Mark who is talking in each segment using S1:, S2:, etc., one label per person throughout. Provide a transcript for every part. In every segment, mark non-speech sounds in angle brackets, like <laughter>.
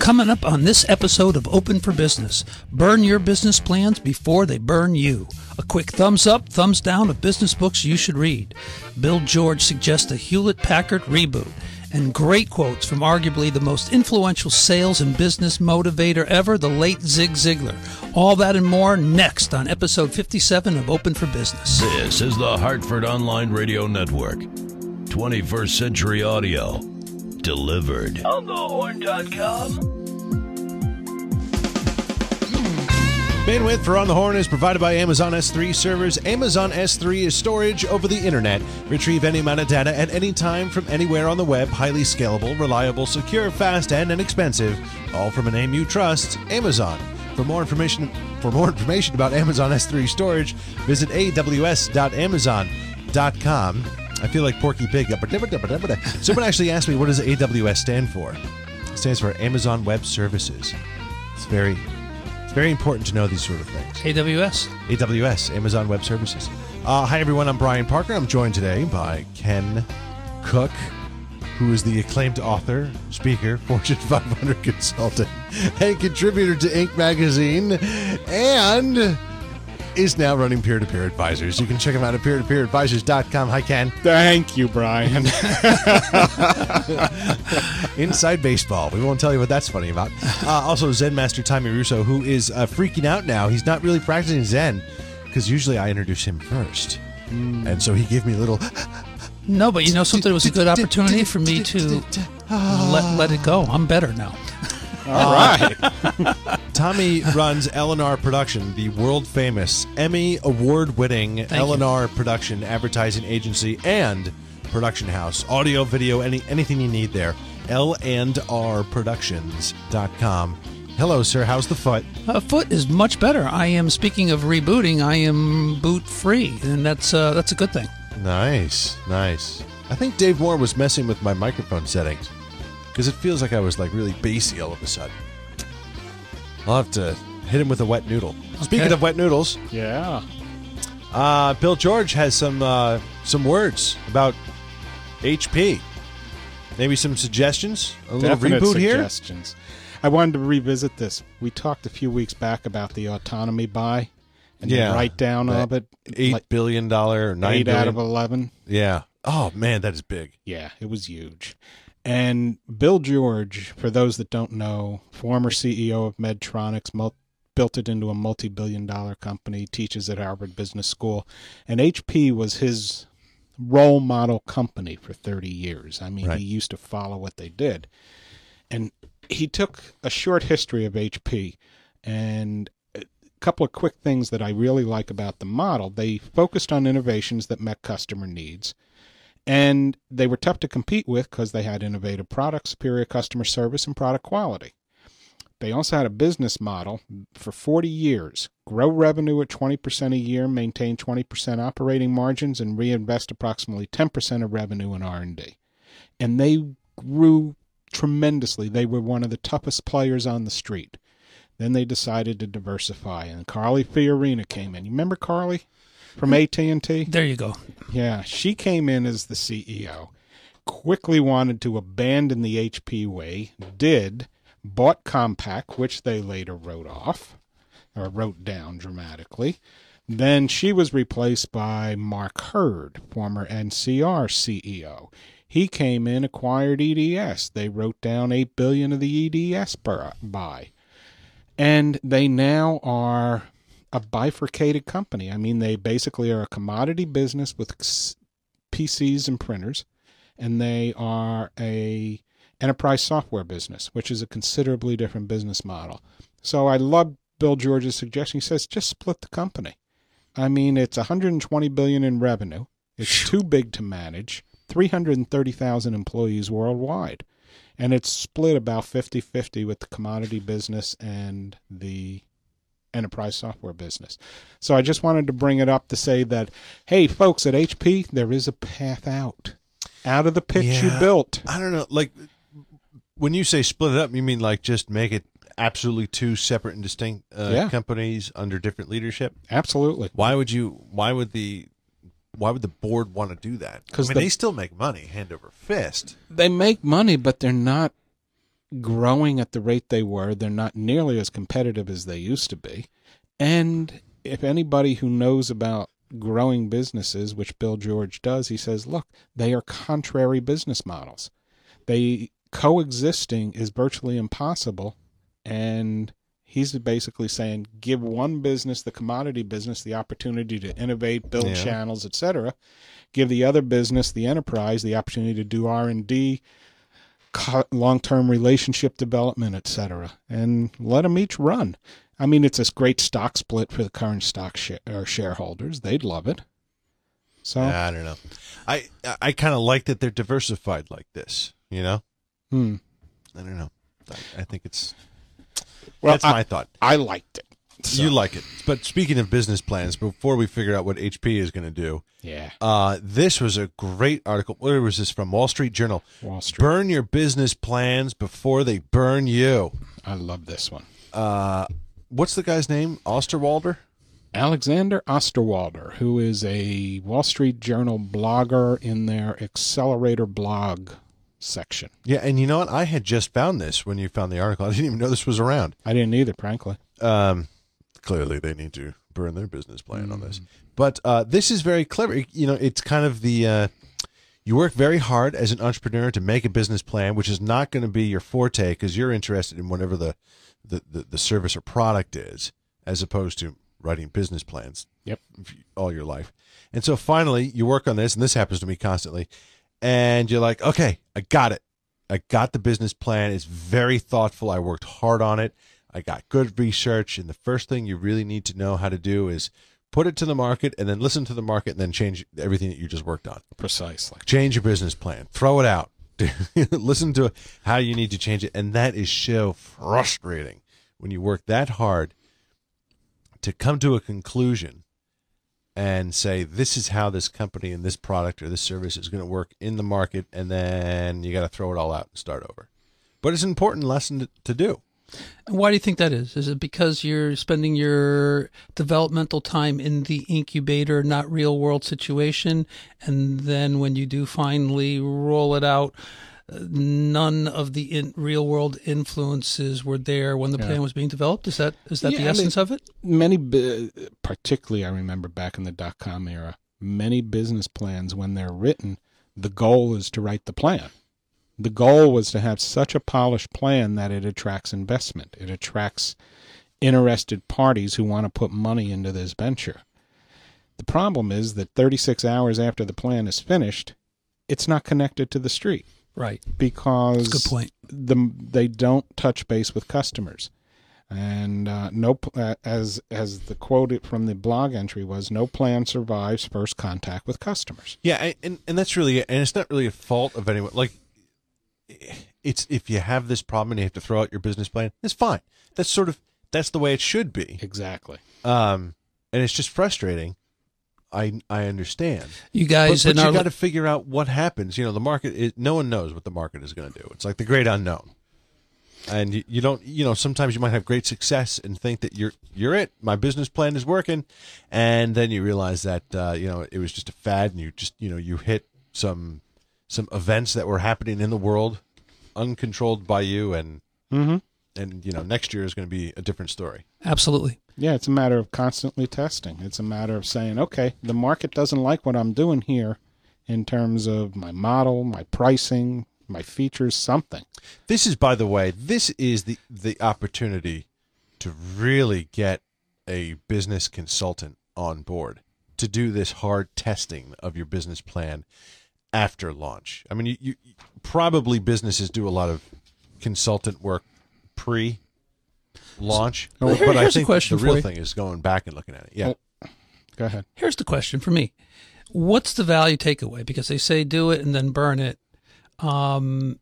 S1: Coming up on this episode of Open for Business, burn your business plans before they burn you. A quick thumbs up, thumbs down of business books you should read. Bill George suggests a Hewlett Packard reboot. And great quotes from arguably the most influential sales and business motivator ever, the late Zig Ziglar. All that and more next on episode 57 of Open for Business.
S2: This is the Hartford Online Radio Network. 21st Century Audio. Delivered.
S3: On thehorn.com.
S4: Bandwidth for On the Horn is provided by Amazon S3 servers. Amazon S3 is storage over the internet. Retrieve any amount of data at any time from anywhere on the web. Highly scalable, reliable, secure, fast, and inexpensive. All from a name you trust, Amazon. For more information for more information about Amazon S3 storage, visit aws.amazon.com. I feel like Porky Pig. Someone actually asked me what does AWS stand for? It stands for Amazon Web Services. It's very it's very important to know these sort of things.
S1: AWS.
S4: AWS, Amazon Web Services. Uh, hi, everyone. I'm Brian Parker. I'm joined today by Ken Cook, who is the acclaimed author, speaker, <laughs> Fortune 500 consultant, and contributor to Inc. magazine, and is now running peer to peer advisors. You can check him out at peer to peer advisors.com. Hi, Ken.
S5: Thank you, Brian. <laughs>
S4: Inside baseball. We won't tell you what that's funny about. Uh, also, Zen Master Tommy Russo, who is uh, freaking out now. He's not really practicing Zen because usually I introduce him first. And so he gave me a little.
S1: No, but you know something? It was a good opportunity for me to <laughs> let, let it go. I'm better now.
S5: All right. <laughs>
S4: Tommy runs LNR Production, the world famous Emmy award winning
S1: you.
S4: LNR production advertising agency and production house. Audio, video, any anything you need there. L and R Productions.com. Hello, sir. How's the foot?
S1: Uh, foot is much better. I am speaking of rebooting. I am boot free, and that's uh, that's a good thing.
S4: Nice, nice. I think Dave Moore was messing with my microphone settings because it feels like I was like really bassy all of a sudden. I'll have to hit him with a wet noodle. Speaking of wet noodles,
S5: yeah.
S4: uh, Bill George has some uh, some words about HP. Maybe some suggestions. A little
S5: Definite
S4: reboot here.
S5: suggestions. I wanted to revisit this. We talked a few weeks back about the autonomy buy and
S4: Yeah.
S5: the write down of it.
S4: Eight
S5: like
S4: billion dollar, or nine
S5: eight out of eleven.
S4: Yeah. Oh man, that is big.
S5: Yeah, it was huge. And Bill George, for those that don't know, former CEO of Medtronics, mul- built it into a multi-billion dollar company, teaches at Harvard Business School, and HP was his role model company for 30 years. I mean,
S4: Right.
S5: he used to follow what they did. And he took a short history of HP and a couple of quick things that I really like about the model. They focused on innovations that met customer needs and they were tough to compete with because they had innovative products, superior customer service, and product quality. They also had a business model for 40 years grow revenue at 20% a year, maintain 20% operating margins, and reinvest approximately 10% of revenue in R&D. And they grew tremendously. They were one of the toughest players on the street. Then they decided to diversify, and Carly Fiorina came in. You remember Carly from AT&T?
S1: There you go.
S5: Yeah, she came in as the CEO, quickly wanted to abandon the HP way, did, bought Compaq, which they later wrote off, or wrote down dramatically. Then she was replaced by Mark Hurd, former NCR CEO. He came in, acquired EDS. They wrote down eight billion of the EDS buy, and they now are a bifurcated company. I mean, they basically are a commodity business with PCs and printers, and they are a enterprise software business, which is a considerably different business model. So I love Bill George's suggestion. He says just split the company. I mean, it's 120 billion in revenue. It's too big to manage. 330,000 employees worldwide. And it's split about 50-50 with the commodity business and the enterprise software business. So I just wanted to bring it up to say that, hey, folks at HP, there is a path out. Out of the pit you built.
S4: I don't know. Like when you say split it up, you mean like just make it absolutely two separate and distinct uh,
S5: Yeah.
S4: companies under different leadership?
S5: Absolutely.
S4: Why would you? Why would the? Why would the board want to do that?
S5: 'Cause
S4: I mean,
S5: the-
S4: they still make money hand over fist.
S5: They make money, but they're not growing at the rate they were. They're not nearly as competitive as they used to be. And if anybody who knows about growing businesses, which Bill George does, he says, look, they are contrary business models. They coexisting is virtually impossible. And he's basically saying give one business, the commodity business, the opportunity to innovate, build
S4: Yeah.
S5: channels, etc. Give the other business, the enterprise, the opportunity to do R and D, long-term relationship development, etc. And let them each run. I mean, it's a great stock split for the current stock share, or shareholders. They'd love it. So,
S4: I don't know. I I kind of like that they're diversified like this. You know,
S5: hmm.
S4: I don't know. I, I think it's
S5: well,
S4: that's
S5: I,
S4: my thought.
S5: I liked it. So,
S4: You like it, but speaking of business plans, before we figure out what HP is going to do,
S5: yeah,
S4: uh, this was a great article. Where was this from? Wall Street Journal.
S5: Wall Street.
S4: Burn your business plans before they burn you.
S5: I love this one.
S4: Uh, what's the guy's name? Osterwalder.
S5: Alexander Osterwalder, who is a Wall Street Journal blogger in their Accelerator blog section.
S4: Yeah, and you know what? I had just found this when you found the article. I didn't even know this was around.
S5: I didn't either, frankly.
S4: Um, clearly, they need to burn their business plan on this. But uh, this is very clever. You know, it's kind of the uh, you work very hard as an entrepreneur to make a business plan, which is not going to be your forte because you're interested in whatever the, the, the, the service or product is, as opposed to writing business plans
S5: Yep.
S4: all your life. And so finally, you work on this, and this happens to me constantly. And you're like, okay, I got it. I got the business plan. It's very thoughtful. I worked hard on it. I got good research. And the first thing you really need to know how to do is put it to the market and then listen to the market and then change everything that you just worked on.
S5: Precisely.
S4: Change your business plan. Throw it out. <laughs> listen to how you need to change it. And that is so frustrating when you work that hard to come to a conclusion and say this is how this company and this product or this service is going to work in the market and then you got to throw it all out and start over but it's an important lesson to, to do
S1: And why do you think that is? Is it because you're spending your developmental time in the incubator, not real world situation, and then when you do finally roll it out, none of the in real world influences were there when the plan was being developed? Is that is that
S5: Yeah,
S1: the
S5: I mean-
S1: essence of it?
S5: Many, particularly, I remember back in the dot com era, many business plans, when they're written, the goal is to write the plan. The goal was to have such a polished plan that it attracts investment. It attracts interested parties who want to put money into this venture. The problem is that 36 hours after the plan is finished, it's not connected to the street
S1: Right.
S5: because
S1: Good point.
S5: the they don't touch base with customers, and uh, no uh, as as the quote from the blog entry was, no plan survives first contact with customers.
S4: yeah and, and that's really and it's not really a fault of anyone like it's if you have this problem and you have to throw out your business plan it's fine that's sort of that's the way it should be
S5: Exactly.
S4: um and it's just frustrating i i understand
S1: You guys
S4: but
S1: in
S4: you got to figure out what happens. You know, the market is no one knows what the market is going to do. It's like the great unknown, and you, you don't. You know, sometimes you might have great success and think that you're you're it. My business plan is working, and then you realize that uh, you know it was just a fad, and you just you know you hit some some events that were happening in the world, uncontrolled by you, and
S5: Mm-hmm.
S4: and you know next year is going to be a different story.
S1: absolutely.
S5: Yeah, it's a matter of constantly testing. It's a matter of saying, okay, the market doesn't like what I'm doing here in terms of my model, my pricing, my features, something.
S4: This is, by the way, this is the the opportunity to really get a business consultant on board to do this hard testing of your business plan after launch. I mean, you, you probably businesses do a lot of consultant work pre launch,
S1: Well, here-
S4: but I think
S1: question
S4: the real thing is going back and looking at it. Yeah.
S5: Go ahead.
S1: Here's the question for me: What's the value takeaway? Because they say do it and then burn it, um,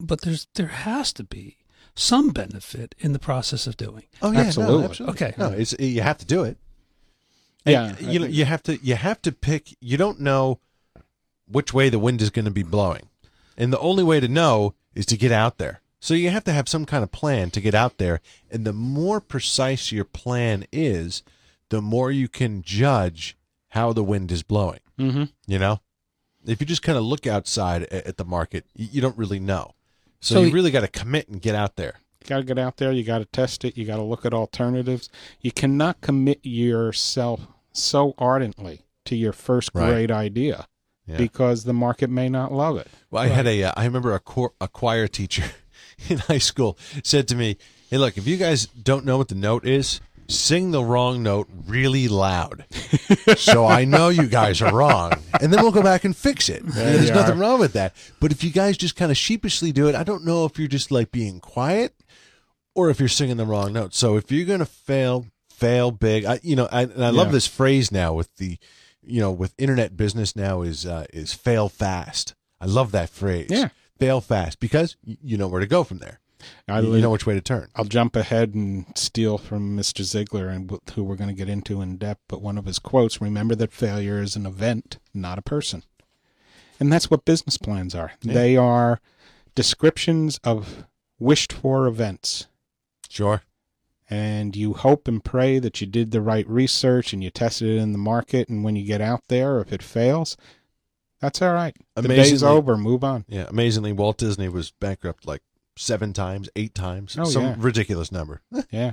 S1: but there's there has to be some benefit in the process of doing.
S4: Oh yeah,
S5: Absolutely.
S4: No, absolutely.
S1: Okay.
S4: No, it's you have to do it.
S5: Yeah,
S4: And,
S5: I
S4: you know,
S5: think-
S4: you have to you have to pick. You don't know which way the wind is going to be blowing, and the only way to know is to get out there. So you have to have some kind of plan to get out there, and the more precise your plan is, the more you can judge how the wind is blowing.
S5: Mm-hmm.
S4: You know, if you just kind of look outside at the market, you don't really know. So,
S1: So
S4: you really got to commit and get out there.
S5: You got to get out there. You got to test it. You got to look at alternatives. You cannot commit yourself so ardently to your first
S4: Right.
S5: great idea
S4: Yeah.
S5: because the market may not love it.
S4: Well, I had a, uh, I remember a, cor- a choir teacher <laughs> in high school said to me, "Hey, look, if you guys don't know what the note is, sing the wrong note really loud, <laughs> so I know you guys are wrong, and then we'll go back and fix it. There's nothing
S5: are.
S4: wrong with that. But if you guys just kind of sheepishly do it, I don't know if you're just like being quiet or if you're singing the wrong note. So if you're gonna fail, fail big. I, you know, I, and I love this phrase now with the, you know, with internet business now is uh, is fail fast. I love that phrase.
S5: Yeah.
S4: fail fast because you know where to go from there.
S5: I
S4: You know which way to turn.
S5: I'll jump ahead and steal from Mr. Ziglar, and who we're going to get into in depth. But one of his quotes: "Remember that failure is an event, not a person." And that's what business plans are. They are descriptions of wished for events.
S4: Sure.
S5: And you hope and pray that you did the right research and you tested it in the market and when you get out there if it fails that's all right the day's over move on
S4: Yeah. Amazingly, Walt Disney was bankrupt like seven times, eight times,
S5: Oh,
S4: some
S5: yeah.
S4: ridiculous number, <laughs>
S5: yeah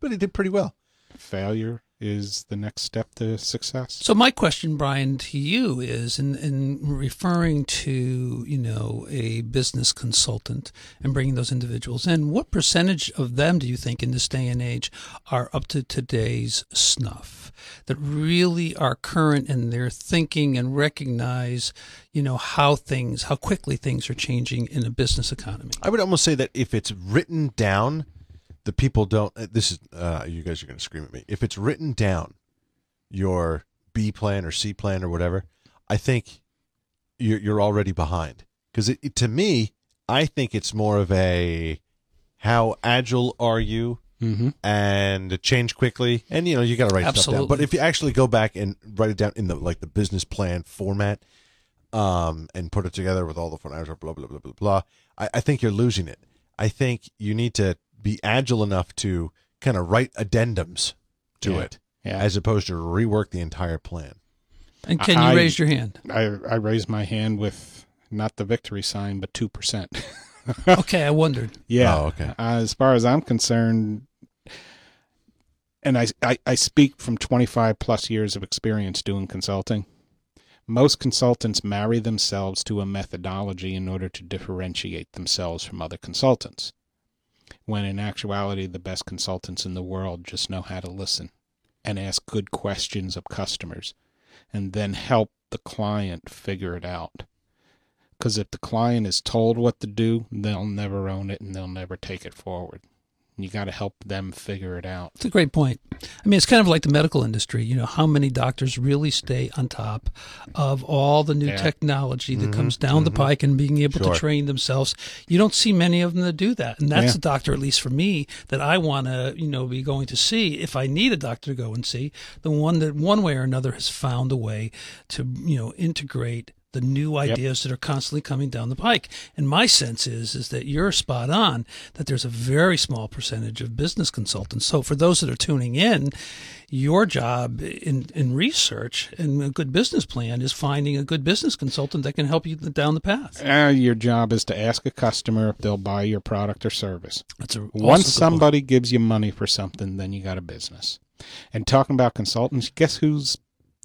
S4: but he did pretty well.
S5: failure is the next step to success
S1: So my question, Brian, to you is in, in referring to, you know, a business consultant and bringing those individuals in, what percentage of them do you think in this day and age are up to today's snuff that really are current in their thinking and recognize, you know, how things, how quickly things are changing in a business economy?
S4: I would almost say that if it's written down, the people don't. uh, This is uh, you guys are going to scream at me. If it's written down, your B plan or C plan or whatever, I think you're you're already behind. Because it, it- to me, I think it's more of a how agile are you
S5: mm-hmm.
S4: and change quickly, and you know you got to write stuff down. But if you actually go back and write it down in the like the business plan format, um, and put it together with all the financial blah blah blah blah blah, I, I think you're losing it. I think you need to be agile enough to kind of write addendums to
S5: Yeah.
S4: it,
S5: Yeah.
S4: as opposed to rework the entire plan.
S1: And can you
S5: I-
S1: raise your hand?
S5: I, I raised my hand with not the victory sign but 2% <laughs>
S1: Okay, I wondered.
S5: yeah
S4: Oh, okay.
S5: uh, as far as i'm concerned and I, I, I speak from 25 plus years of experience doing consulting most consultants marry themselves to a methodology in order to differentiate themselves from other consultants when in actuality the best consultants in the world just know how to listen and ask good questions of customers and then help the client figure it out. Because if the client is told what to do they'll never own it and they'll never take it forward you got to help them figure it out
S1: It's a great point. I mean, it's kind of like the medical industry. You know, how many doctors really stay on top of all the new
S5: Yeah.
S1: technology that mm-hmm. comes down the mm-hmm. pike and being able
S4: Sure.
S1: to train themselves? You don't see many of them that do that. And that's
S5: Yeah.
S1: the doctor, at least for me, that I want to, you know, be going to see if I need a doctor to go and see, the one that one way or another has found a way to, you know, integrate the new ideas that are constantly coming down the pike. And my sense is is that you're spot on that there's a very small percentage of business consultants. So for those that are tuning in, your job in in research and a good business plan is finding a good business consultant that can help you down the path.
S5: uh, your job is to ask a customer if they'll buy your product or service
S1: That's a
S5: Once
S1: good point.
S5: somebody gives you money for something, then you got a business. And talking about consultants, guess whose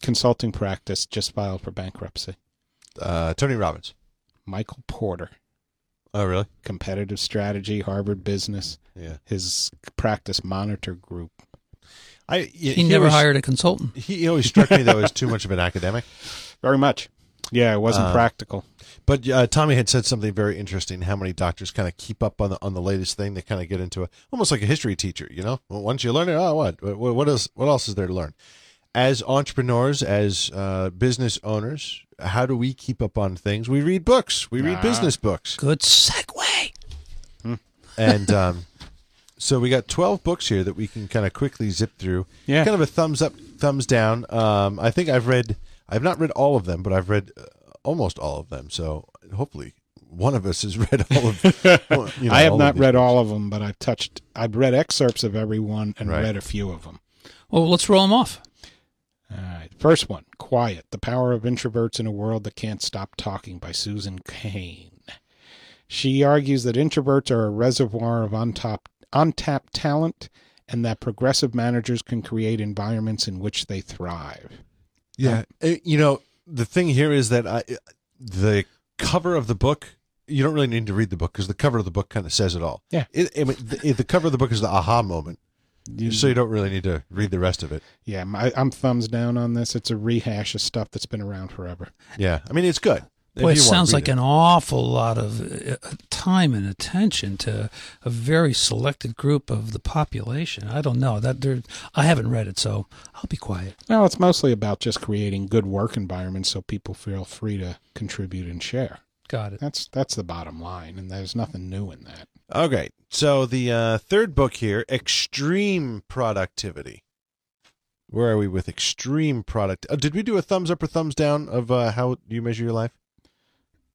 S5: consulting practice just filed for bankruptcy?
S4: Uh, Tony Robbins.
S5: Michael Porter,
S4: Oh, really?
S5: competitive strategy, Harvard Business,
S4: Yeah.
S5: his practice monitor group.
S4: I
S1: he never
S4: always,
S1: hired a consultant.
S4: He always struck me though as too <laughs> much of an academic.
S5: Very much. Yeah, it wasn't
S4: Uh,
S5: practical.
S4: But uh, Tommy had said something very interesting. How many doctors kind of keep up on the on the latest thing? They kind of get into it, almost like a history teacher. You know, well, once you learn it, oh, what what what else what else is there to learn? As entrepreneurs, as uh, business owners, how do we keep up on things? We read books. We read
S5: Ah.
S4: business books,
S1: Good segue.
S4: and um, so we got twelve books here that we can kind of quickly zip through.
S5: Yeah.
S4: kind of a thumbs up, thumbs down. Um, I think I've read. I've not read all of them, but I've read uh, almost all of them. So hopefully, one of us has <laughs> read all of. <laughs> well, you know,
S5: I have not read
S4: books.
S5: all of them, but I've touched. I've read excerpts of every one and
S4: Right.
S5: read a few of them.
S1: Well, let's roll them off.
S5: All right. First one, Quiet, The Power of Introverts in a World That Can't Stop Talking by Susan Cain. She argues that introverts are a reservoir of untapped, untapped talent and that progressive managers can create environments in which they thrive.
S4: Yeah, Uh, you know the thing here is that I, the cover of the book. You don't really need to read the book because the cover of the book kind of says it all.
S5: Yeah.
S4: it, I mean, the, the cover of the book is the aha moment, so you don't really need to read the rest of it.
S5: Yeah, my, I'm thumbs down on this. It's a rehash of stuff that's been around forever.
S4: Yeah, I mean it's good. If
S1: Boy, it sounds like
S4: it.
S1: an awful lot of uh, time and attention to a very selected group of the population. I don't know that there. I haven't read it, so I'll be quiet.
S5: No, it's mostly about just creating good work environments so people feel free to contribute and share.
S1: Got it.
S5: That's that's the bottom line, and there's nothing new in that.
S4: Okay, so the uh, third book here, Extreme Productivity. Where are we with extreme product? Uh, did we do a thumbs up or thumbs down of uh, how you measure your life?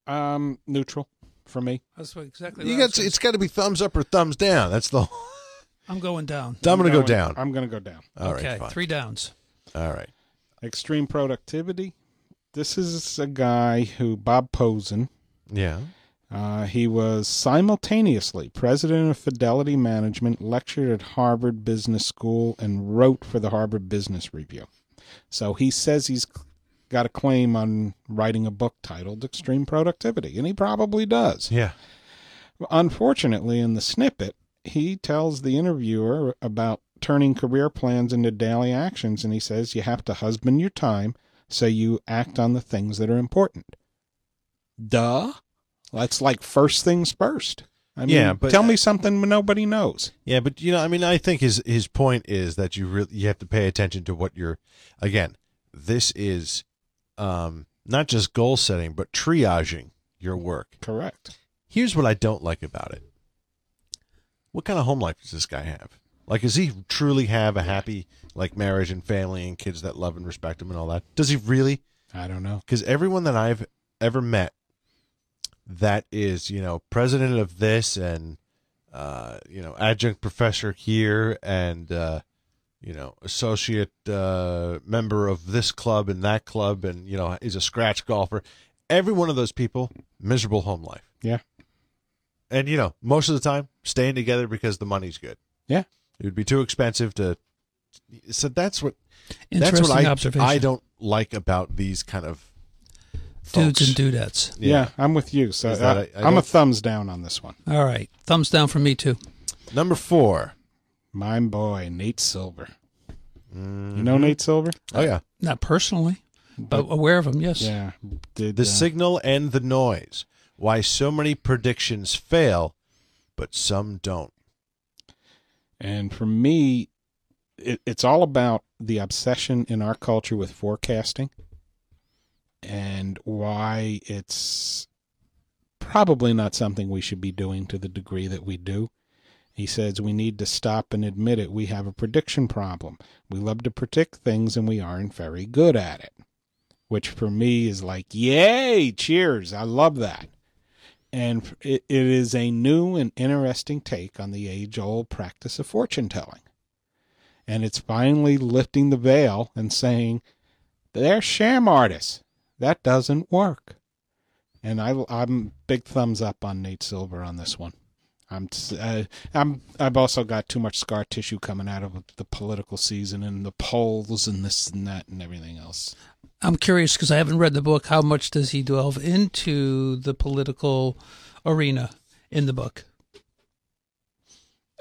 S5: Um, neutral for me.
S1: That's what exactly.
S4: You got it's got to be thumbs up or thumbs down. That's the. <laughs>
S1: I'm going down.
S4: I'm going to go down.
S5: I'm going to go down.
S4: All right,
S1: okay,
S4: fine.
S1: three downs.
S4: All right.
S5: Extreme productivity. This is a guy who Bob Pozen.
S4: Yeah.
S5: Uh, he was simultaneously president of Fidelity Management, lectured at Harvard Business School, and wrote for the Harvard Business Review. So he says he's got a claim on writing a book titled Extreme Productivity, and he probably does.
S4: Yeah.
S5: Unfortunately, in the snippet, he tells the interviewer about turning career plans into daily actions, and he says you have to husband your time so you act on the things that are important. Duh. That's like first things first. I mean,
S4: Yeah, but-
S5: tell me something nobody knows.
S4: Yeah, but you know, I mean, I think his his point is that you really you have to pay attention to what you're. Again, this is um, not just goal setting, but triaging your work.
S5: Correct.
S4: Here's what I don't like about it. What kind of home life does this guy have? Like, does he truly have a happy like marriage and family and kids that love and respect him and all that? Does he really?
S5: I don't know.
S4: Because everyone that I've ever met that is, you know, president of this and uh, you know, adjunct professor here and uh, you know, associate uh, member of this club and that club and you know, is a scratch golfer. Every one of those people, miserable home life.
S5: Yeah.
S4: And you know, most of the time staying together because the money's good.
S5: Yeah.
S4: It would be too expensive to so that's what that's what I. I don't like about these kind of
S1: Dudes and dudettes.
S5: Yeah, I'm with you. So
S4: Is that
S5: I,
S4: a- I
S5: I'm a
S4: don't-
S5: thumbs down on this one.
S1: All right, thumbs down for me too.
S4: Number four.
S5: My boy, Nate Silver.
S4: Mm-hmm.
S5: You know Nate Silver?
S4: Oh yeah,
S1: Not personally, but aware of them. Yes.
S5: Yeah. Did,
S4: the
S5: uh,
S4: signal and the noise. Why so many predictions fail, but some don't.
S5: And for me, it, it's all about the obsession in our culture with forecasting and why it's probably not something we should be doing to the degree that we do. He says we need to stop and admit it. We have a prediction problem. We love to predict things and we aren't very good at it. Which for me is like, yay, cheers. I love that. And it, it is a new and interesting take on the age old practice of fortune telling. And it's finally lifting the veil and saying, they're sham artists. That doesn't work. And I, I'm big thumbs up on Nate Silver on this one. I'm, uh, I'm, I've also got too much scar tissue coming out of the political season and the polls and this and that and everything else.
S1: I'm curious because I haven't read the book. How much does he delve into the political arena in the book?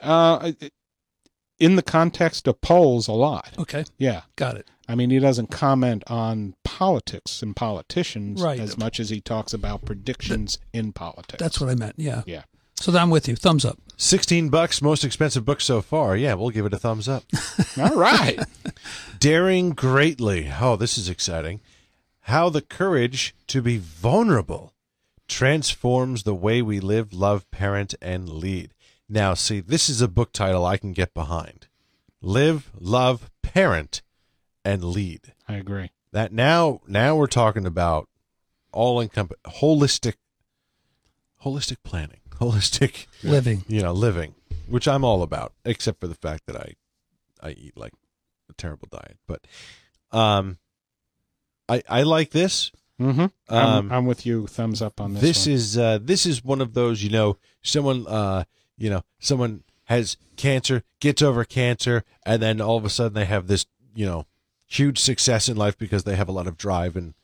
S5: Uh, in the context of polls, a lot.
S1: Okay,
S5: Yeah.
S1: got it.
S5: I mean, he doesn't comment on politics and politicians
S1: Right.
S5: as much as he talks about predictions in politics.
S1: That's what I meant. Yeah.
S5: Yeah.
S1: So I'm with you. Thumbs up.
S4: Sixteen bucks, most expensive book so far. Yeah, we'll give it a thumbs up. <laughs>
S5: All right.
S4: Daring greatly. Oh, this is exciting. How the courage to be vulnerable transforms the way we live, love, parent, and lead. Now, see, this is a book title I can get behind. Live, love, parent, and lead.
S5: I agree.
S4: That now, now we're talking about all encompass, holistic, holistic planning, <laughs> holistic,
S1: Living.
S4: you know, living, which I'm all about, except for the fact that I, I eat like a terrible diet. But, um, I I like this.
S5: Mm-hmm.
S4: Um,
S5: I'm, I'm with you. Thumbs up on this.
S4: this
S5: one.
S4: is uh, this is one of those you know someone uh, you know someone has cancer gets over cancer and then all of a sudden they have this you know huge success in life because they have a lot of drive and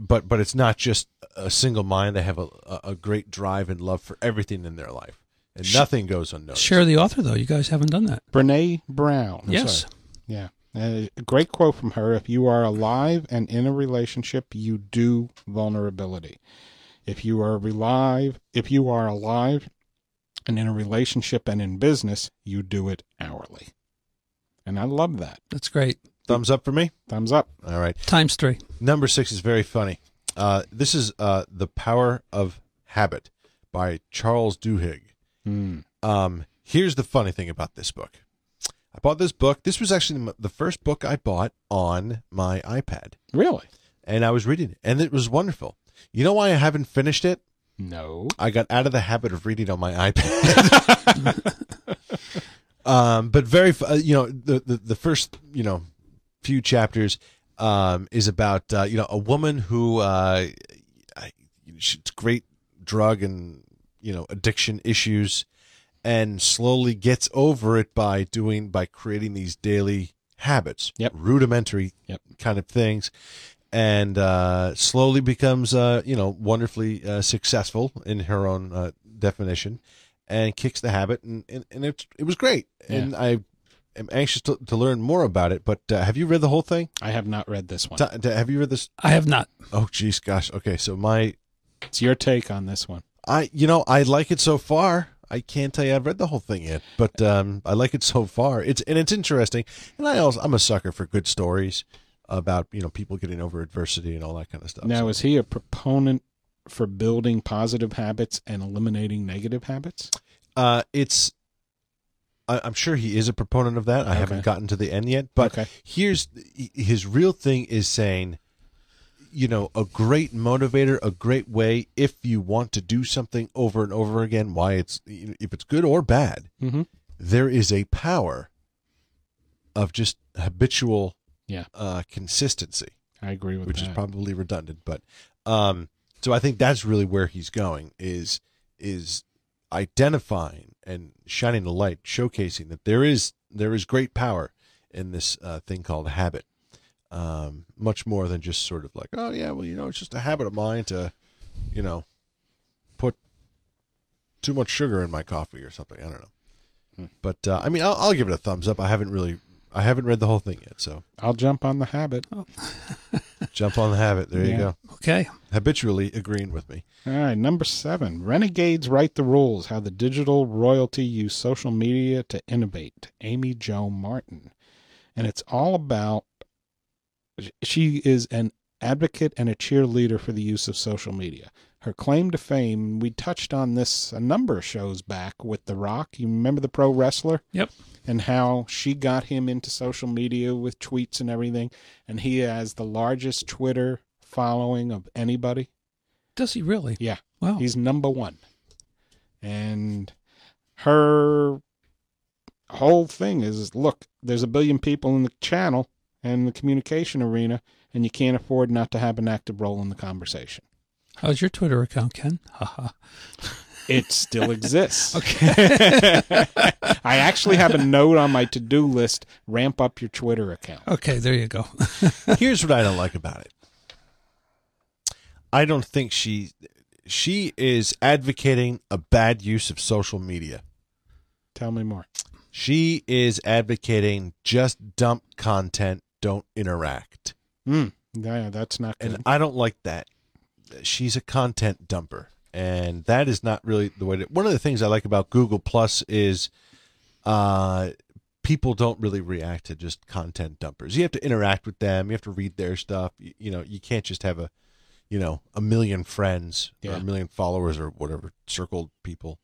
S4: but but it's not just a single mind they have a, a, a great drive and love for everything in their life and nothing goes unnoticed
S1: Share the author, though. You guys haven't done that.
S5: Brene Brown.
S1: yes.
S5: Yeah. Uh, a great quote from her. If you are alive and in a relationship, you do vulnerability. If you are alive, if you are alive and in a relationship and in business, you do it hourly. And I love that.
S1: That's great.
S4: Thumbs up for me
S5: Thumbs up.
S4: all right
S1: Times three.
S4: Number six is very funny. Uh, this is uh, The Power of Habit by Charles Duhigg.
S5: Hmm.
S4: Um, here's the funny thing about this book. I bought this book. This was actually the first book I bought on my iPad,
S5: Really?
S4: and I was reading it, and it was wonderful. You know why I haven't finished it?
S5: No.
S4: I got out of the habit of reading on my iPad. <laughs> um, but very, uh, you know, the, the the first, you know, few chapters um, is about uh, you know a woman who uh, she's great drug and you know addiction issues, and slowly gets over it by doing by creating these daily habits,
S5: Yep.
S4: rudimentary
S5: Yep.
S4: kind of things and uh, slowly becomes uh, you know wonderfully uh, successful in her own uh, definition and kicks the habit and, and, and it, it was great and I am anxious to, to learn more about it but uh, have you read the whole thing
S5: I have not read this one.
S4: T- t- have you read this
S1: I have not.
S4: oh geez gosh okay so my
S5: It's your take on this one.
S4: I you know I like it so far I can't tell you I've read the whole thing yet but um, I like it so far it's and it's interesting and I also I'm a sucker for good stories about you know people getting over adversity and all that kind of stuff
S5: Now,
S4: So-
S5: is he a proponent for building positive habits and eliminating negative habits?
S4: Uh, it's. I, I'm sure he is a proponent of that. I
S5: Okay.
S4: haven't gotten to the end yet, but
S5: Okay.
S4: here's his real thing is saying, you know, a great motivator, a great way if you want to do something over and over again. Why it's if it's good or bad,
S5: Mm-hmm.
S4: there is a power of just habitual
S5: Yeah,
S4: uh, consistency
S5: I agree with that.
S4: which
S5: that.
S4: is probably redundant but um so i think that's really where he's going is is identifying and shining the light showcasing that there is there is great power in this uh, thing called habit. Um much more than just sort of like oh yeah well you know it's just a habit of mine to you know put too much sugar in my coffee or something. I don't know. But uh, i mean I'll, I'll give it a thumbs up. I haven't really i haven't read the whole thing yet so.
S5: I'll jump on the habit. <laughs>
S4: jump on the habit. There you go
S1: Okay.
S4: habitually agreeing with me
S5: All right, number seven. Renegades write the rules. How the digital royalty use social media to innovate. Amy Jo Martin, and it's all about. She is an advocate and a cheerleader for the use of social media. Her claim to fame. We touched on this a number of shows back with The Rock. You remember the pro wrestler?
S1: Yep.
S5: and how she got him into social media with tweets and everything. And he has the largest Twitter following of anybody.
S1: Does he really?
S5: Yeah.
S1: Wow.
S5: He's number one. And her whole thing is look, there's a billion people in the channel and the communication arena, and you can't afford not to have an active role in the conversation.
S1: How's your Twitter account, Ken? <laughs> Haha.
S5: It still exists. <laughs> okay. <laughs> I actually have a note on my to do list ramp up your Twitter account.
S1: okay, there you go.
S4: Here's what I don't like about it. I don't think she she is advocating a bad use of social media.
S5: Tell me more.
S4: She is advocating just dump content, don't interact.
S5: Mm, yeah, that's not good.
S4: And I don't like that. She's a content dumper. And that is not really the way to one of the things I like about Google Plus is uh people don't really react to just content dumpers. You have to interact with them, you have to read their stuff. You, you know, you can't just have a you know, a million friends or a million followers or whatever, circled people.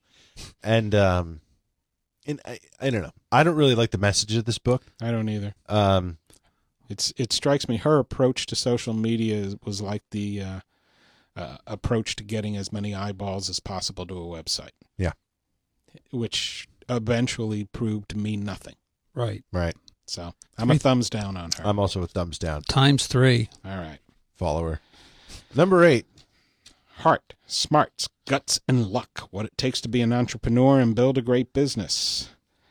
S4: And um and I, I don't know. I don't really like the message of this book.
S5: I don't either.
S4: Um
S5: It's it strikes me her approach to social media was like the uh, uh, approach to getting as many eyeballs as possible to a website.
S4: Yeah.
S5: which eventually proved to mean nothing.
S1: right.
S4: right.
S5: So I'm a thumbs down on her.
S4: I'm also a thumbs down
S1: Times three.
S5: All right.
S4: follower. Number eight.
S5: Heart, smarts, guts, and luck. What it takes to be an entrepreneur and build a great business.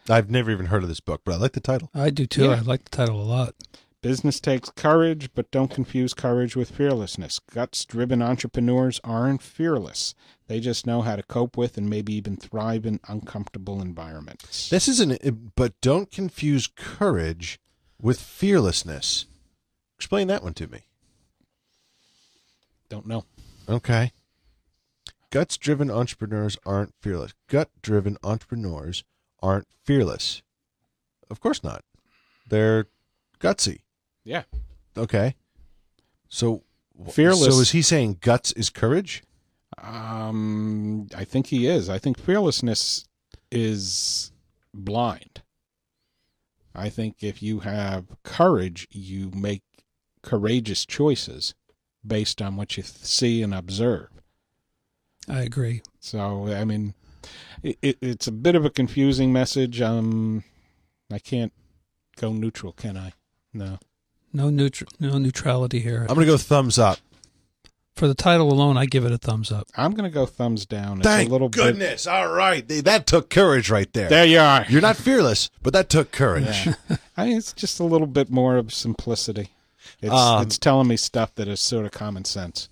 S4: I've never even heard of this book, but I like the title.
S1: I do too.
S5: Yeah.
S1: I like the title a lot.
S5: Business takes courage, but don't confuse courage with fearlessness. Guts driven entrepreneurs aren't fearless. They just know how to cope with and maybe even thrive in uncomfortable environments.
S4: This isn't, but don't confuse courage with fearlessness. Explain that one to me.
S5: Don't know.
S4: Okay. Guts driven entrepreneurs aren't fearless. Gut driven entrepreneurs aren't fearless. Of course not. They're gutsy.
S5: Yeah.
S4: Okay. So
S5: Fearless-
S4: So is he saying guts is courage?
S5: Um, I think he is. I think fearlessness is blind. I think if you have courage, you make courageous choices based on what you th- see and observe.
S1: I agree.
S5: So, I mean, it, it, it's a bit of a confusing message. Um, I can't go neutral, can I? No.
S1: No neutral, no neutrality here.
S4: I'm going to go thumbs up.
S1: For the title alone, I give it a thumbs up.
S5: I'm going to go thumbs down. It's
S4: Thank
S5: a little
S4: goodness. All right. Th- That took courage right there.
S5: There you are.
S4: You're not fearless, but that took courage.
S5: Yeah. <laughs> I mean, it's just a little bit more of simplicity. It's,
S4: Um,
S5: it's telling me stuff that is sort of common sense.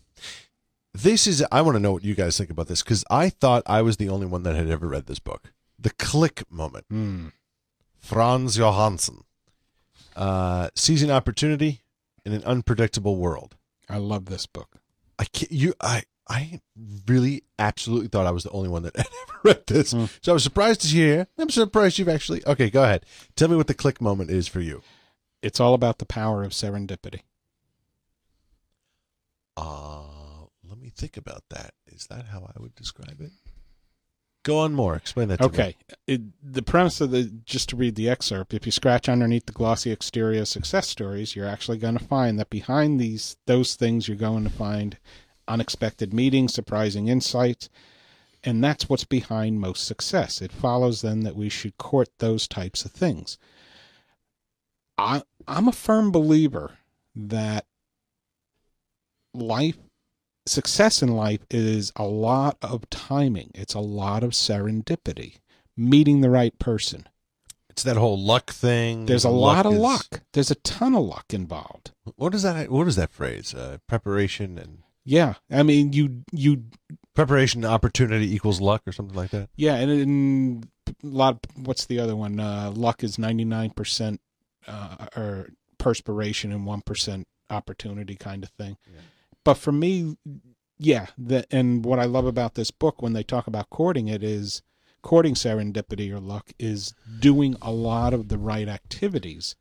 S4: This is, I want to know what you guys think about this because I thought I was the only one that had ever read this book. The click moment.
S5: Hmm.
S4: Frans Johansson. Uh, seizing opportunity in an unpredictable world.
S5: I love this book.
S4: I can't, you, I, I really absolutely thought I was the only one that <laughs> had ever read this.
S5: Hmm.
S4: So I was surprised to hear. I'm surprised you've actually. Okay, go ahead. Tell me what the click moment is for you.
S5: It's all about the power of serendipity.
S4: Uh, let me think about that. Is that how I would describe it? Go on more. Explain that to me.
S5: Okay. It, the premise of the, just to read the excerpt, if you scratch underneath the glossy exterior success stories, you're actually going to find that behind these, those things, you're going to find unexpected meetings, surprising insights, and that's what's behind most success. It follows then that we should court those types of things. I, I'm a firm believer that life success in life is a lot of timing. It's a lot of serendipity, meeting the right person.
S4: It's that whole luck thing.
S5: There's a lot of
S4: is-
S5: luck. There's a ton of luck involved.
S4: What is that? What is that phrase? Uh, preparation and
S5: Yeah, I mean you you
S4: preparation opportunity equals luck or something like that.
S5: yeah, and in a lot. What's the other one? Uh, luck is ninety nine percent, uh, or perspiration and one percent opportunity kind of thing. But for me, yeah, the, and what I love about this book when they talk about courting it is courting serendipity or luck is doing a lot of the right activities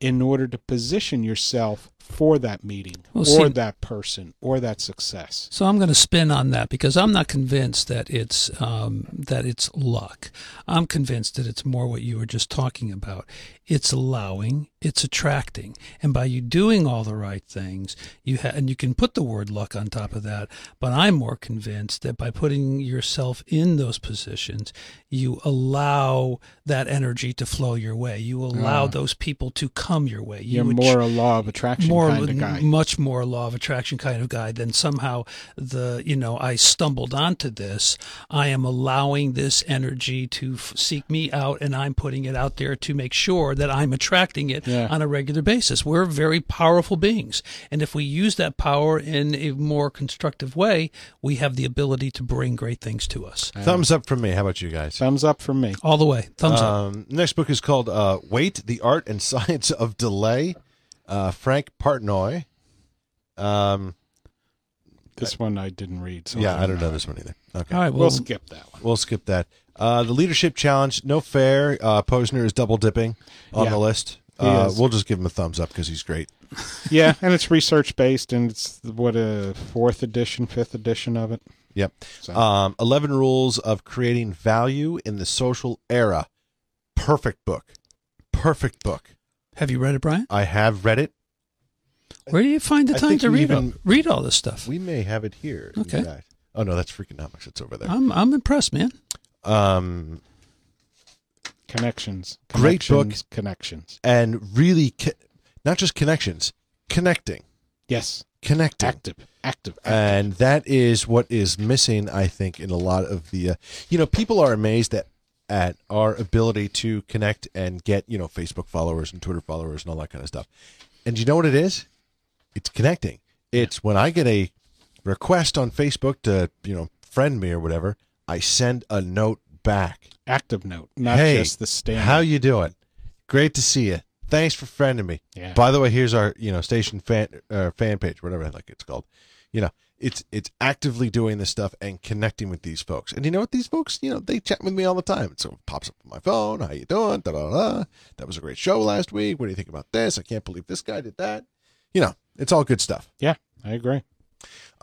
S5: in order to position yourself for that meeting
S1: Well,
S5: or
S1: see-
S5: that person or that success.
S1: So I'm going to spin on that because I'm not convinced that it's um, that it's luck. I'm convinced that it's more what you were just talking about. It's allowing, it's attracting, and by you doing all the right things, you ha- and you can put the word luck on top of that. But I'm more convinced that by putting yourself in those positions, you allow that energy to flow your way. You allow
S5: Ah.
S1: those people to come your way. You
S5: You're more a law of attraction
S1: more
S5: kind of guy.
S1: much more law of attraction kind of guy than somehow the you know I stumbled onto this. I am allowing this energy to f- seek me out, and I'm putting it out there to make sure that I'm attracting it
S5: Yeah.
S1: on a regular basis. We're very powerful beings, and if we use that power in a more constructive way, we have the ability to bring great things to us.
S4: Thumbs up from me. How about you guys?
S5: Thumbs up from me.
S1: All the way, thumbs up.
S4: Um, next book is called uh, "Wait: The Art and <laughs> Science of Delay." Uh, Frank Partnoy. Um,
S5: This one I didn't read. So
S4: yeah, I don't know this one either. Okay,
S1: All right, well,
S5: We'll skip that one.
S4: we'll skip that. Uh, the leadership challenge, no fair. Uh, Posner is double dipping on
S5: Yeah,
S4: the list. Uh, we'll just give him a thumbs up because he's great. <laughs>
S5: yeah, and it's research based, and it's what a fourth edition, fifth edition of it.
S4: Yep.
S5: So
S4: Um, Eleven rules of creating value in the social era. Perfect book. Perfect book.
S1: Have you read it, Brian?
S4: I have read it.
S1: Where do you find the
S4: I
S1: time to read
S4: even-
S1: all, read all this stuff?
S4: We may have it here.
S1: Okay.
S4: fact. Oh no, that's Freakonomics. It's over there.
S1: I'm I'm impressed, man.
S4: Um,
S5: connections,
S4: Great book.
S5: connections, Connections.
S4: and really, co- not just connections, connecting,
S5: Yes,
S4: connecting.
S5: Active, active, active.
S4: and that is what is missing i think in a lot of the uh, you know people are amazed at at our ability to connect and get you know facebook followers and twitter followers and all that kind of stuff. And you know what it is? It's connecting. It's when i get a request on facebook to you know friend me or whatever i send a note back.
S5: Active note, not
S4: hey
S5: just the standard.
S4: how you doing? Great to see you thanks for friending me.
S5: Yeah.
S4: by the way here's our you know station fan uh, fan page whatever I like it's called. You know it's it's actively doing this stuff and connecting with these folks. And you know what? These folks you know they chat with me all the time. So it pops up on my phone. How you doing? Da, da, da. that was a great show last week. What do you think about this? I can't believe this guy did that. You know it's all good stuff.
S5: Yeah, I agree.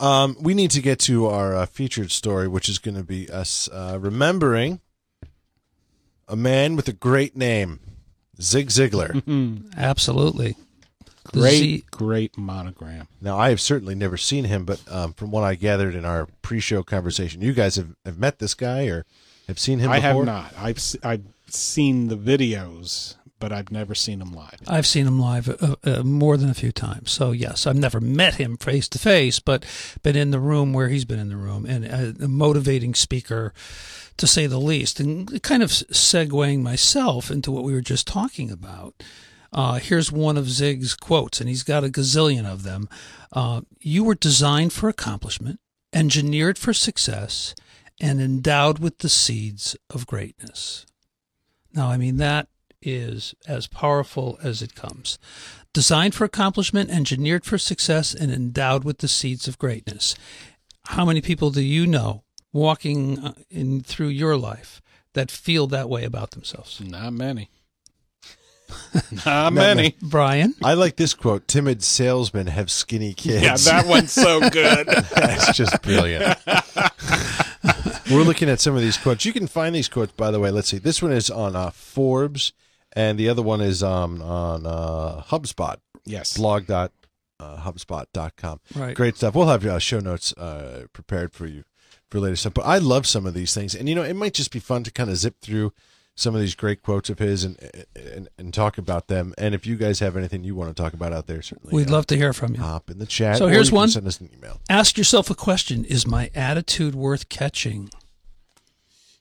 S4: um, we need to get to our uh, featured story, which is going to be us uh, remembering a man with a great name, Zig Ziglar. <laughs>
S1: Absolutely. The
S5: Great,
S1: Z-
S5: great monogram.
S4: now, I have certainly never seen him, but um, from what I gathered in our pre-show conversation, you guys have, have met this guy or have seen him
S5: I have not. I've se- I've seen the videos, but I've never seen him live.
S1: I've seen him live uh, uh, more than a few times. So yes, I've never met him face to face, but been in the room where he's been in the room, and a, a motivating speaker, to say the least. And kind of segueing myself into what we were just talking about. Uh, here's one of Zig's quotes, and he's got a gazillion of them. Uh, you were designed for accomplishment, engineered for success, and endowed with the seeds of greatness. Now, I mean, that is as powerful as it comes. Designed for accomplishment, engineered for success, and endowed with the seeds of greatness. How many people do you know walking uh, in through your life that feel that way about themselves?
S5: Not many. <laughs> Not many.
S1: Brian?
S4: I like this quote Timid salesmen have skinny kids.
S5: Yeah, that one's so good. <laughs>
S4: That's just brilliant. <laughs> We're looking at some of these quotes. You can find these quotes, by the way. Let's see. This one is on uh, Forbes, and the other one is um, on uh, HubSpot,
S5: yes.
S4: blog dot uh, HubSpot.com.
S1: Right.
S4: Great stuff. We'll have uh, show notes uh, prepared for you for later stuff. But I love some of these things, and you know, it might just be fun to kind of zip through some of these great quotes of his and and, and talk about them. And if you guys have anything you want to talk about out there, certainly
S1: We'd
S4: uh,
S1: love to hear from you.
S4: hop in the chat.
S1: So here's one.
S4: Send us an email.
S1: Ask yourself a question Is my attitude worth catching?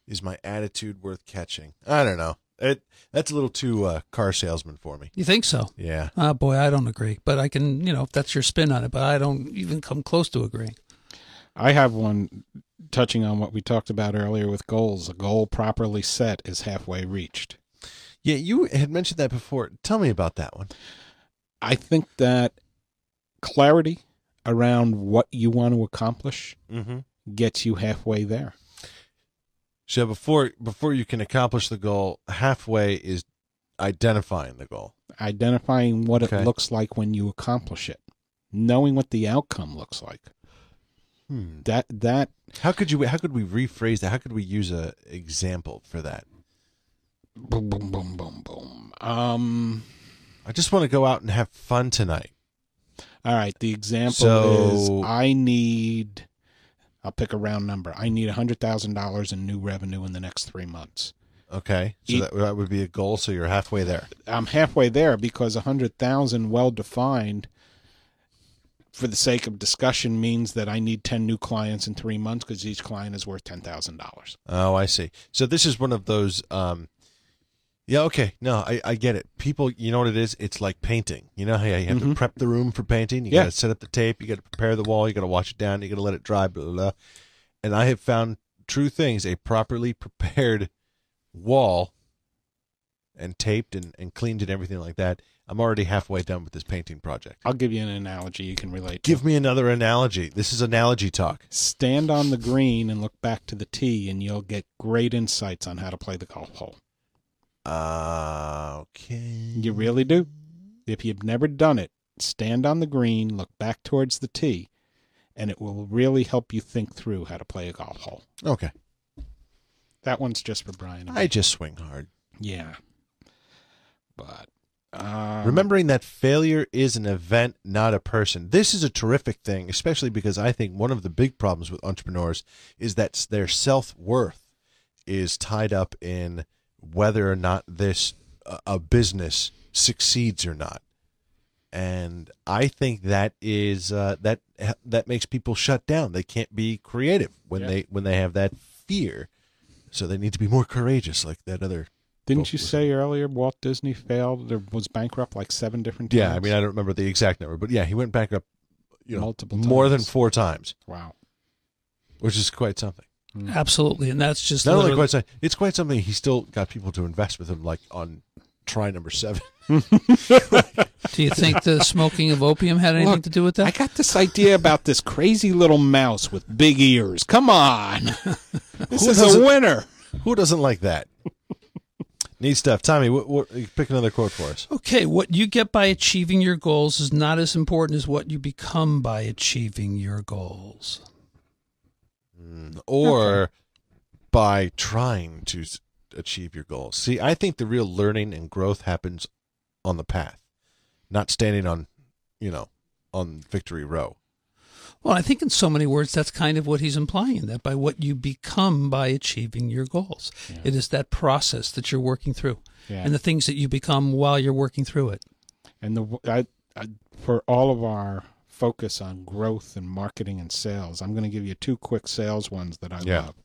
S4: Is my attitude worth catching? I don't know. It that's a little too uh, car salesman for me.
S1: You think so?
S4: Yeah.
S1: Ah, boy, I don't agree. But I can, you know, if that's your spin on it, but I don't even come close to agreeing.
S5: I have one touching on what we talked about earlier with goals. A goal properly set is halfway reached.
S4: Yeah, you had mentioned that before. Tell me about that one.
S5: I think that clarity around what you want to accomplish
S4: Mm-hmm.
S5: gets you halfway there.
S4: So before before you can accomplish the goal, halfway is identifying the goal.
S5: Identifying what
S4: Okay.
S5: it looks like when you accomplish it, knowing what the outcome looks like.
S4: Hmm.
S5: That that
S4: How could you? How could we rephrase that? How could we use a example for that?
S5: boom boom boom boom boom. Um.
S4: I just want to go out and have fun tonight.
S5: All right. The example
S4: So-
S5: is I need. I'll pick a round number. I need hundred thousand dollars in new revenue in the next three months.
S4: Okay, so
S5: Eat-
S4: that, that would be a goal. So you're halfway there.
S5: I'm halfway there because a hundred thousand, well defined, for the sake of discussion, means that I need ten new clients in three months because each client is worth ten thousand dollars.
S4: Oh, I see. So this is one of those. Um, yeah. Okay. No, I, I get it. People, you know what it is? It's like painting. You know how you have to
S5: Mhm.
S4: prep the room for painting. You
S5: Yeah.
S4: got to set up the tape. You got to prepare the wall. You got to wash it down. You got to let it dry. Blah, blah blah. And I have found true things. A properly <laughs> prepared wall and taped and, and cleaned and everything like that. I'm already halfway done with this painting project.
S5: I'll give you an analogy you can relate. To.
S4: Give
S5: to.
S4: me another analogy. This is analogy talk.
S5: stand on the green and look back to the tee, and you'll get great insights on how to play the golf hole.
S4: Uh, okay.
S5: You really do. If you've never done it, stand on the green, look back towards the tee, and it will really help you think through how to play a golf hole.
S4: Okay.
S5: That one's just for Brian.
S4: I just swing hard.
S5: yeah, but um,
S4: Remembering that failure is an event, not a person. This is a terrific thing, especially because I think one of the big problems with entrepreneurs is that their self worth is tied up in whether or not this uh, a business succeeds or not. and I think that is uh, that that makes people shut down. They can't be creative when
S5: Yeah.
S4: they when they have that fear. So they need to be more courageous, like that other.
S5: Didn't you say earlier Walt Disney failed or was bankrupt like seven different times?
S4: Yeah, I mean I don't remember the exact number, but yeah, he went bankrupt. You know,
S5: Multiple times.
S4: more than four times,
S5: wow.
S4: which is quite something. Hmm.
S1: Absolutely, and that's just
S4: Not only quite something, it's quite something. He still got people to invest with him, like on try number seven. <laughs>
S1: Do you think the smoking of opium had anything
S5: Look,
S1: to do with that?
S5: I got this idea about this crazy little mouse with big ears. Come on. <laughs> This
S4: Who
S5: is a winner.
S4: Who doesn't like that? Neat stuff, Tommy. What, what, pick another quote for us.
S1: Okay, what you get by achieving your goals is not as important as what you become by achieving your goals. Hmm.
S4: or by trying to achieve your goals. See, I think the real learning and growth happens on the path, not standing on, you know, on victory row.
S1: Well, I think in so many words, that's kind of what he's implying that by what you become by achieving your goals. It is that process that you're working through
S5: Yeah.
S1: and the things that you become while you're working through it.
S5: And the I, I, for all of our focus on growth and marketing and sales, I'm going to give you two quick sales ones that I
S4: Yeah.
S5: love.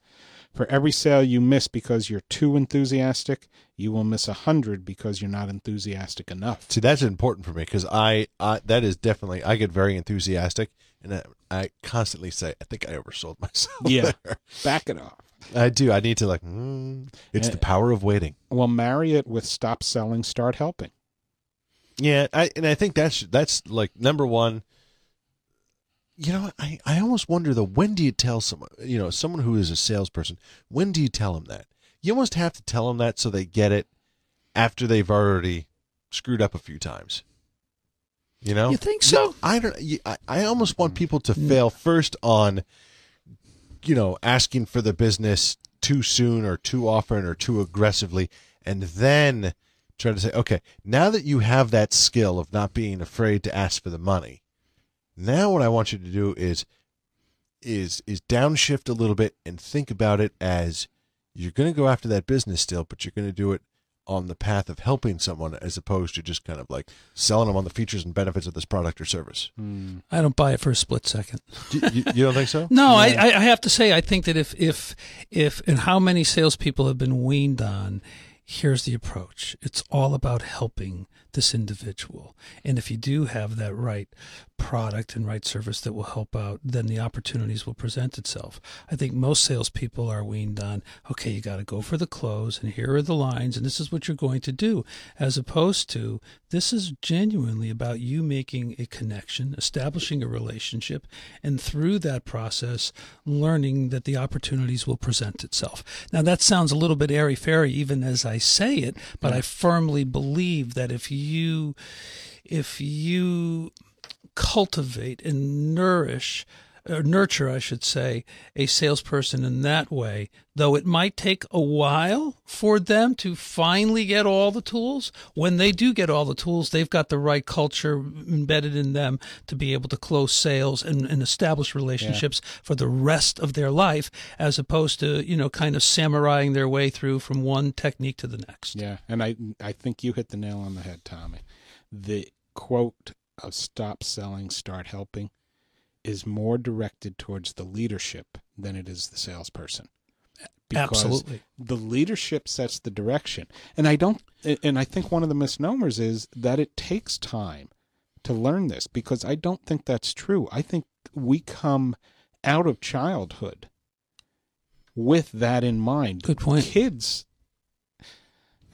S5: For every sale you miss because you're too enthusiastic, you will miss a hundred because you're not enthusiastic enough.
S4: See, that's important for me because I, I, that is definitely, I get very enthusiastic and I, I constantly say, I think I oversold <laughs> myself.
S5: Yeah.
S4: there."
S5: Back it off.
S4: I do. I need to like, mm, it's
S5: Eh.
S4: the power of waiting.
S5: Well, marry it with stop selling, start helping.
S4: Yeah, I and I think that's that's like number one. You know, I I almost wonder though. When do you tell someone? You know, someone who is a salesperson. When do you tell them that? You almost have to tell them that so they get it after they've already screwed up a few times. You know,
S1: You think so?
S4: I don't. I, I almost want people to fail first on, you know, asking for the business too soon or too often or too aggressively, and then try to say, okay, now that you have that skill of not being afraid to ask for the money, now what I want you to do is is is downshift a little bit and think about it as you're going to go after that business still, but you're going to do it on the path of helping someone as opposed to just kind of like selling them on the features and benefits of this product or service. Hmm.
S1: I don't buy it for a split second.
S4: you, you, you don't think so? <laughs>
S1: No, I, I I have to say, I think that if, if, if, and how many salespeople have been weaned on, here's the approach. It's all about helping this individual. And if you do have that right product and right service that will help out, then the opportunities will present itself. I think most salespeople are weaned on, okay, you got to go for the close, and here are the lines, and this is what you're going to do, as opposed to this is genuinely about you making a connection, establishing a relationship, and through that process, learning that the opportunities will present itself. Now, that sounds a little bit airy fairy even as I say it, but I firmly believe that if you, if you cultivate and nourish or nurture, I should say, a salesperson in that way, though it might take a while for them to finally get all the tools. When they do get all the tools, they've got the right culture embedded in them to be able to close sales and, and establish relationships for the rest of their life, as opposed to, you know, kind of samuraiing their way through from one technique to the next.
S5: Yeah, and I I think you hit the nail on the head, Tommy. The quote of "stop selling, start helping" is more directed towards the leadership than it is the salesperson. Because
S1: Absolutely.
S5: the leadership sets the direction, and I don't. And I think one of the misnomers is that it takes time to learn this because I don't think that's true. I think we come out of childhood with that in mind.
S1: Good point.
S5: Kids,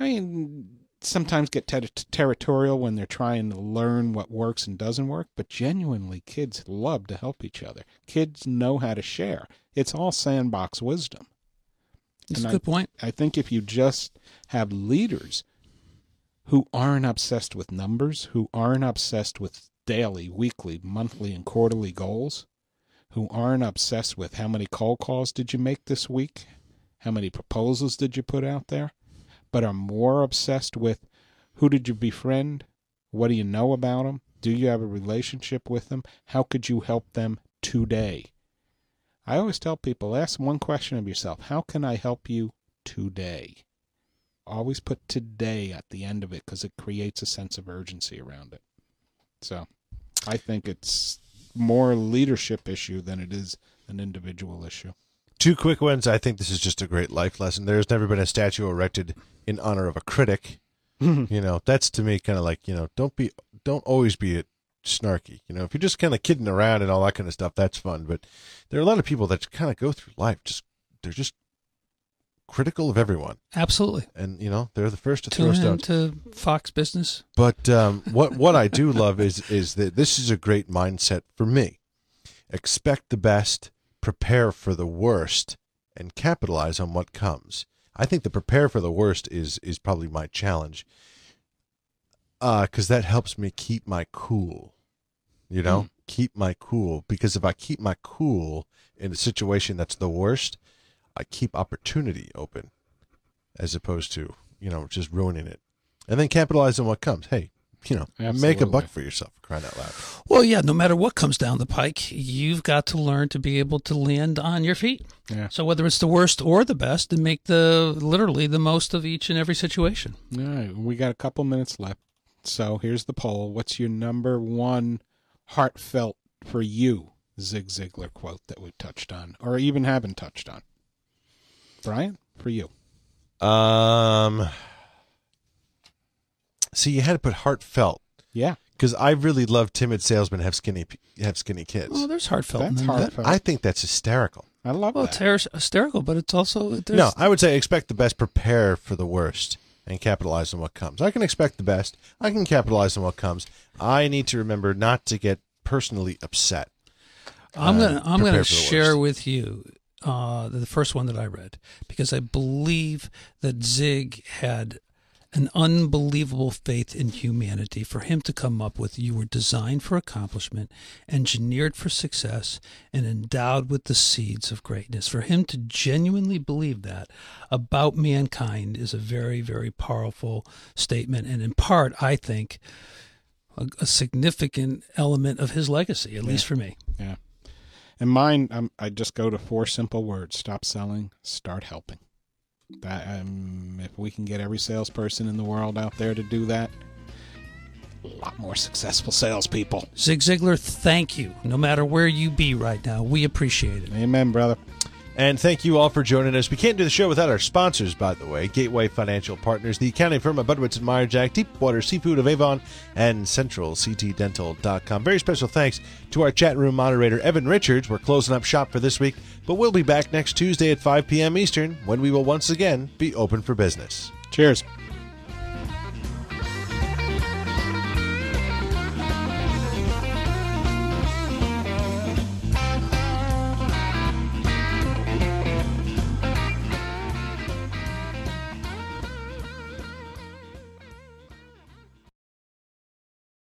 S5: I mean, sometimes get ter- territorial when they're trying to learn what works and doesn't work, but genuinely, kids love to help each other. Kids know how to share. It's all sandbox wisdom.
S1: That's a
S5: And I-
S1: good point.
S5: I think if you just have leaders who aren't obsessed with numbers, who aren't obsessed with daily, weekly, monthly, and quarterly goals, who aren't obsessed with how many cold calls did you make this week, how many proposals did you put out there, but are more obsessed with who did you befriend, what do you know about them, do you have a relationship with them, how could you help them today? I always tell people ask one question of yourself How can I help you today? Always put today at the end of it because it creates a sense of urgency around it. So I think it's more leadership issue than it is an individual issue.
S4: Two quick ones. I think this is just a great life lesson. There's never been a statue erected in honor of a critic. <laughs> you know, that's to me kind of like you know, don't be, don't always be snarky. You know, if you're just kind of kidding around and all that kind of stuff, that's fun. But there are a lot of people that kind of go through life just they're just critical of everyone,
S1: Absolutely.
S4: and you know, they're the first to throw stones.
S1: into Fox Business.
S4: But um, what what I do love is is that this is a great mindset for me. Expect the best, prepare for the worst, and capitalize on what comes. I think the prepare for the worst is is probably my challenge, uh, because that helps me keep my cool. You know, mm. keep my cool. Because if I keep my cool in a situation that's the worst, I keep opportunity open, as opposed to you know just ruining it and then capitalize on what comes. Hey, you know, make a buck for yourself, crying out loud.
S1: Well, yeah, no matter what comes down the pike, you've got to learn to be able to land on your feet.
S5: Yeah.
S1: So whether it's the worst or the best, and make the literally the most of each and every situation.
S5: All right, we got a couple minutes left. So here's the poll. What's your number one heartfelt for you Zig Ziglar quote that we touched on, or even haven't touched on? Brian, for you.
S4: Um, see, you had to put heartfelt
S5: Yeah,
S4: because I really love timid salesmen have skinny have skinny kids.
S1: Oh, there's heartfelt.
S5: that's
S1: in that.
S5: heartfelt.
S4: I think that's hysterical.
S5: I love it.
S1: Well,
S5: that.
S1: it's hysterical, but it's also there's,
S4: No, I would say expect the best, prepare for the worst, and capitalize on what comes. I can expect the best. I can capitalize on what comes. I need to remember not to get personally upset.
S1: I'm
S4: uh,
S1: gonna I'm gonna share
S4: worst.
S1: with you uh, the first one that I read because I believe that Zig had an unbelievable faith in humanity for him to come up with you were designed for accomplishment, engineered for success, and endowed with the seeds of greatness. For him to genuinely believe that about mankind is a very, very powerful statement, and in part, I think, a, a significant element of his legacy, at least for me.
S5: Yeah. And mine, um, I just go to four simple words: stop selling, start helping. That um, if we can get every salesperson in the world out there to do that, a lot more successful salespeople.
S1: Zig Ziglar, thank you. No matter where you be right now, we appreciate it.
S5: Amen, brother.
S4: And thank you all for joining us. We can't do the show without our sponsors, by the way Gateway Financial Partners, the accounting firm of Budwitz and Meyer Jack, Deepwater Seafood of Avon, and CentralCTDental.com. Very special thanks to our chat room moderator, Evan Richards. We're closing up shop for this week, but we'll be back next Tuesday at 5 p.m. Eastern when we will once again be open for business.
S5: Cheers.